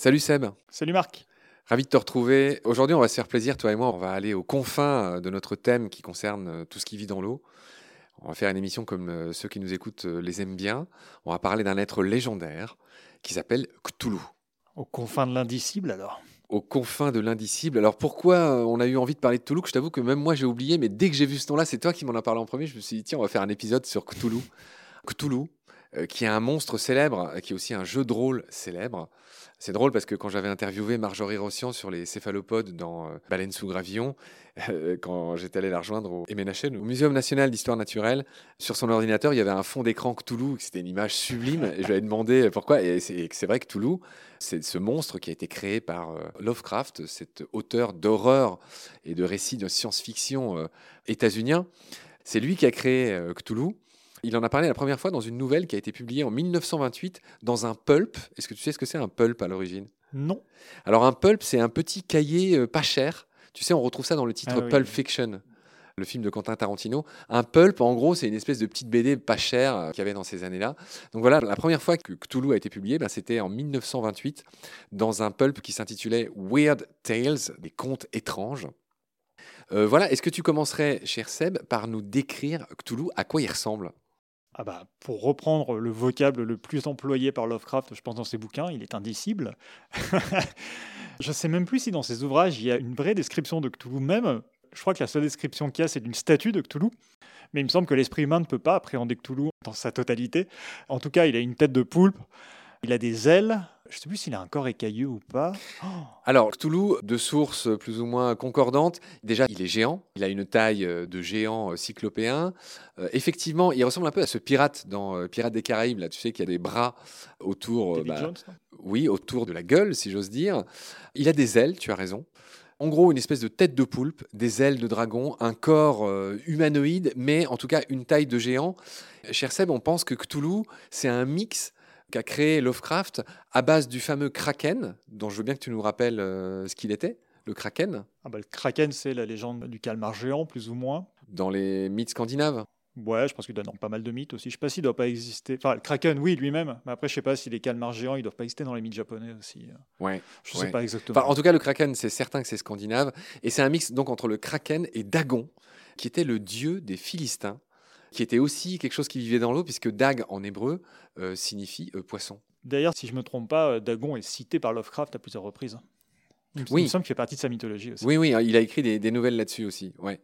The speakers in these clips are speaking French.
Salut Seb. Salut Marc. Ravi de te retrouver. Aujourd'hui, on va se faire plaisir, toi et moi. On va aller aux confins euh, de notre thème qui concerne euh, tout ce qui vit dans l'eau. On va faire une émission comme euh, ceux qui nous écoutent les aiment bien. On va parler d'un être légendaire qui s'appelle Cthulhu. Aux confins de l'indicible alors aux confins de l'indicible. Alors pourquoi on a eu envie de parler de Cthulhu Je t'avoue que même moi j'ai oublié, mais dès que j'ai vu ce nom-là, c'est toi qui m'en as parlé en premier. Je me suis dit, tiens, on va faire un épisode sur Cthulhu. Cthulhu, qui est un monstre célèbre, qui est aussi un jeu de rôle célèbre. C'est drôle parce que quand j'avais interviewé Marjorie Rossian sur les céphalopodes dans euh, Baleine sous gravillon, euh, quand j'étais allé la rejoindre au MNHN, au Muséum national d'histoire naturelle, sur son ordinateur, il y avait un fond d'écran Cthulhu, c'était une image sublime, et je lui ai demandé pourquoi. Et c'est vrai que Cthulhu, c'est ce monstre qui a été créé par euh, Lovecraft, cet auteur d'horreur et de récits de science-fiction états-unien. C'est lui qui a créé Cthulhu. Il en a parlé la première fois dans une nouvelle qui a été publiée en 1928 dans un pulp. Est-ce que tu sais ce que c'est un pulp à l'origine? Non. Alors un pulp, c'est un petit cahier euh, pas cher. Tu sais, on retrouve ça dans le titre ah Pulp Fiction le film de Quentin Tarantino. Un pulp, en gros, c'est une espèce de petite BD pas chère euh, qu'il y avait dans ces années-là. Donc voilà, la première fois que Cthulhu a été publié, ben, c'était en 1928 dans un pulp qui s'intitulait Weird Tales, des contes étranges. Euh, voilà, est-ce que tu commencerais, cher Seb, par nous décrire Cthulhu, à quoi il ressemble? Ah bah, pour reprendre le vocable le plus employé par Lovecraft, je pense dans ses bouquins, il est indicible. je ne sais même plus si dans ses ouvrages il y a une vraie description de Cthulhu même. Je crois que la seule description qu'il y a, c'est d'une statue de Cthulhu. Mais il me semble que l'esprit humain ne peut pas appréhender Cthulhu dans sa totalité. En tout cas, il a une tête de poulpe, il a des ailes, je ne sais plus s'il a un corps écailleux ou pas. Alors, Cthulhu, de sources plus ou moins concordantes, déjà, il est géant. Il a une taille euh, de géant euh, cyclopéen. Euh, effectivement, il ressemble un peu à ce pirate dans Pirates des Caraïbes. Là, tu sais qu'il y a des bras autour. Bah, oui, autour de la gueule, si j'ose dire. Il a des ailes, tu as raison. En gros, une espèce de tête de poulpe, des ailes de dragon, un corps humanoïde, mais en tout cas une taille de géant. Cher Seb, on pense que Cthulhu, c'est un mix qu'a créé Lovecraft à base du fameux Kraken, dont je veux bien que tu nous rappelles euh, ce qu'il était, le Kraken. Ah bah, le Kraken, c'est la légende du calmar géant, plus ou moins. Dans les mythes scandinaves Ouais, je pense qu'il doit dans pas mal de mythes aussi. Je sais pas s'il doit pas exister. Enfin, le Kraken, oui, lui-même. Mais après, je sais pas si les calmars géants, ils doivent pas exister dans les mythes japonais aussi. Ouais. Je sais pas exactement. en tout cas, le Kraken, c'est certain que c'est scandinave. Et c'est un mix donc entre le Kraken et Dagon, qui était le dieu des Philistins qui était aussi quelque chose qui vivait dans l'eau, puisque Dag en hébreu euh, signifie euh, poisson. D'ailleurs, si je ne me trompe pas, euh, Dagon est cité par Lovecraft à plusieurs reprises. Il me semble qu'il fait partie de sa mythologie aussi. Oui, oui, il a écrit des, nouvelles là-dessus aussi. Ouais.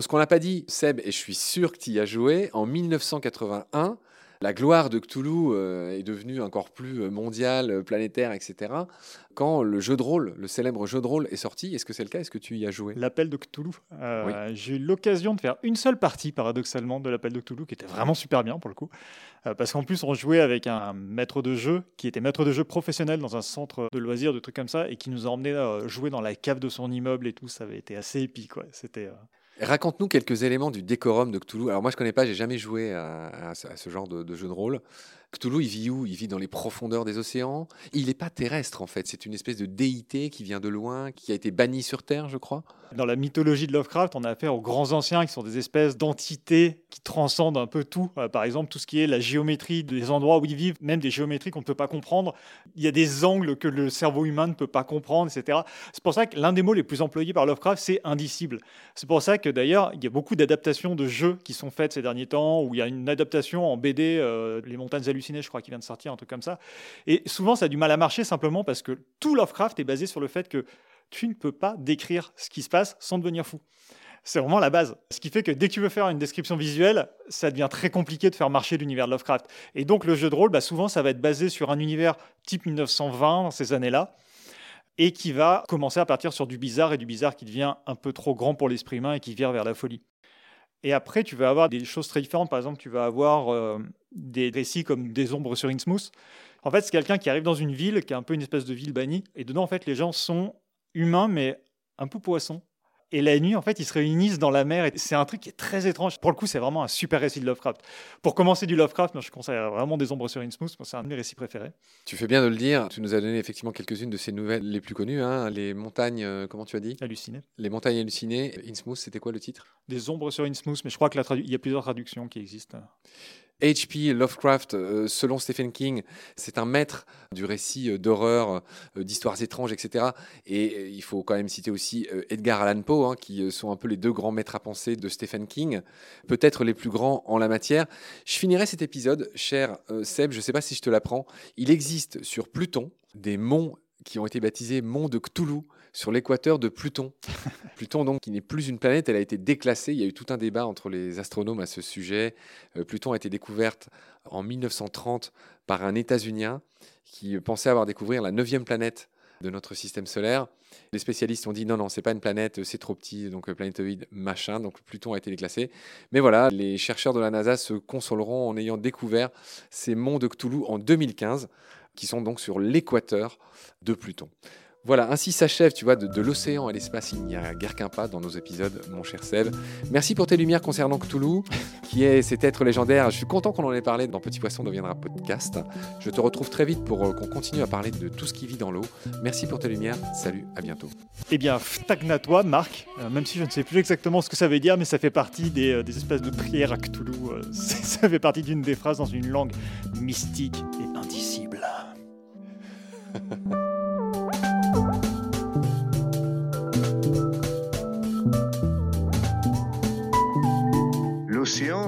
Ce qu'on n'a pas dit, Seb, et je suis sûr que tu y as joué, en 1981, la gloire de Cthulhu euh, est devenue encore plus euh, mondiale, euh, planétaire, etc. Quand le jeu de rôle, le célèbre jeu de rôle est sorti, est-ce que c'est le cas? Est-ce que tu y as joué? L'appel de Cthulhu. J'ai eu l'occasion de faire une seule partie, paradoxalement, de l'appel de Cthulhu, qui était vraiment super bien pour le coup. parce qu'en plus, on jouait avec un maître de jeu qui était maître de jeu professionnel dans un centre de loisirs, de trucs comme ça, et qui nous a emmené jouer dans la cave de son immeuble et tout. Ça avait été assez épique. C'était. Raconte-nous quelques éléments du décorum de Cthulhu. Alors moi je connais pas, j'ai jamais joué à, ce genre de, jeu de rôle. Cthulhu, il vit où? Il vit dans les profondeurs des océans. Il n'est pas terrestre en fait. C'est une espèce de déité qui vient de loin, qui a été bannie sur Terre, je crois. Dans la mythologie de Lovecraft, on a affaire aux grands anciens qui sont des espèces d'entités qui transcendent un peu tout. Euh, par exemple, tout ce qui est la géométrie des endroits où ils vivent, même des géométries qu'on ne peut pas comprendre. Il y a des angles que le cerveau humain ne peut pas comprendre, etc. C'est pour ça que l'un des mots les plus employés par Lovecraft, c'est indicible. C'est pour ça que d'ailleurs, il y a beaucoup d'adaptations de jeux qui sont faites ces derniers temps, où il y a une adaptation en BD, euh, Les Montagnes Hallucinées, je crois, qui vient de sortir, un truc comme ça. Et souvent, ça a du mal à marcher simplement parce que tout Lovecraft est basé sur le fait que tu ne peux pas décrire ce qui se passe sans devenir fou. C'est vraiment la base. Ce qui fait que dès que tu veux faire une description visuelle, ça devient très compliqué de faire marcher l'univers de Lovecraft. Et donc le jeu de rôle, bah, souvent, ça va être basé sur un univers type 1920, dans ces années-là, et qui va commencer à partir sur du bizarre, et du bizarre qui devient un peu trop grand pour l'esprit humain et qui vire vers la folie. Et après, tu vas avoir des choses très différentes. Par exemple, tu vas avoir euh, des récits comme Des ombres sur Innsmouth. En fait, c'est quelqu'un qui arrive dans une ville, qui est un peu une espèce de ville bannie, et dedans, en fait, les gens sont humain, mais un peu poisson. Et la nuit, en fait, ils se réunissent dans la mer. Et c'est un truc qui est très étrange. Pour le coup, c'est vraiment un super récit de Lovecraft. Pour commencer du Lovecraft, moi, je conseille vraiment des ombres sur Innsmouth. c'est un de mes récits préférés. Tu fais bien de le dire. Tu nous as donné effectivement quelques-unes de ces nouvelles les plus connues. Hein. Les montagnes, euh, comment tu as dit? Hallucinées. Les montagnes hallucinées. Innsmouth, c'était quoi le titre? Des ombres sur Innsmouth, mais je crois qu'il y a plusieurs traductions qui existent. H.P. Lovecraft, euh, selon Stephen King, c'est un maître du récit euh, d'horreur, euh, d'histoires étranges, etc. Et il faut quand même citer aussi Edgar Allan Poe, hein, qui sont un peu les deux grands maîtres à penser de Stephen King, peut-être les plus grands en la matière. Je finirai cet épisode, cher Seb, je ne sais pas si je te l'apprends, il existe sur Pluton des monts qui ont été baptisés monts de Cthulhu sur l'équateur de Pluton. Pluton, donc, qui n'est plus une planète, elle a été déclassée. Il y a eu tout un débat entre les astronomes à ce sujet. Euh, Pluton a été découverte en 1930 par un États-Unien qui pensait avoir découvert la neuvième planète de notre système solaire. Les spécialistes ont dit non, non, c'est pas une planète, c'est trop petit, donc euh, planétoïde, machin. Donc Pluton a été déclassé. Mais voilà, les chercheurs de la NASA se consoleront en ayant découvert ces monts de Cthulhu en 2015, qui sont donc sur l'équateur de Pluton. Voilà, ainsi s'achève, tu vois, de, l'océan à l'espace, il n'y a guère qu'un pas dans nos épisodes, mon cher Seb. Merci pour tes lumières concernant Cthulhu, qui est cet être légendaire. Je suis content qu'on en ait parlé dans Petit Poisson deviendra podcast. Je te retrouve très vite pour euh, qu'on continue à parler de tout ce qui vit dans l'eau. Merci pour tes lumières, salut, à bientôt. Eh bien, toi, Marc, euh, même si je ne sais plus exactement ce que ça veut dire, mais ça fait partie des, euh, espèces de prières à Cthulhu. ça fait partie d'une des phrases dans une langue mystique et indicible.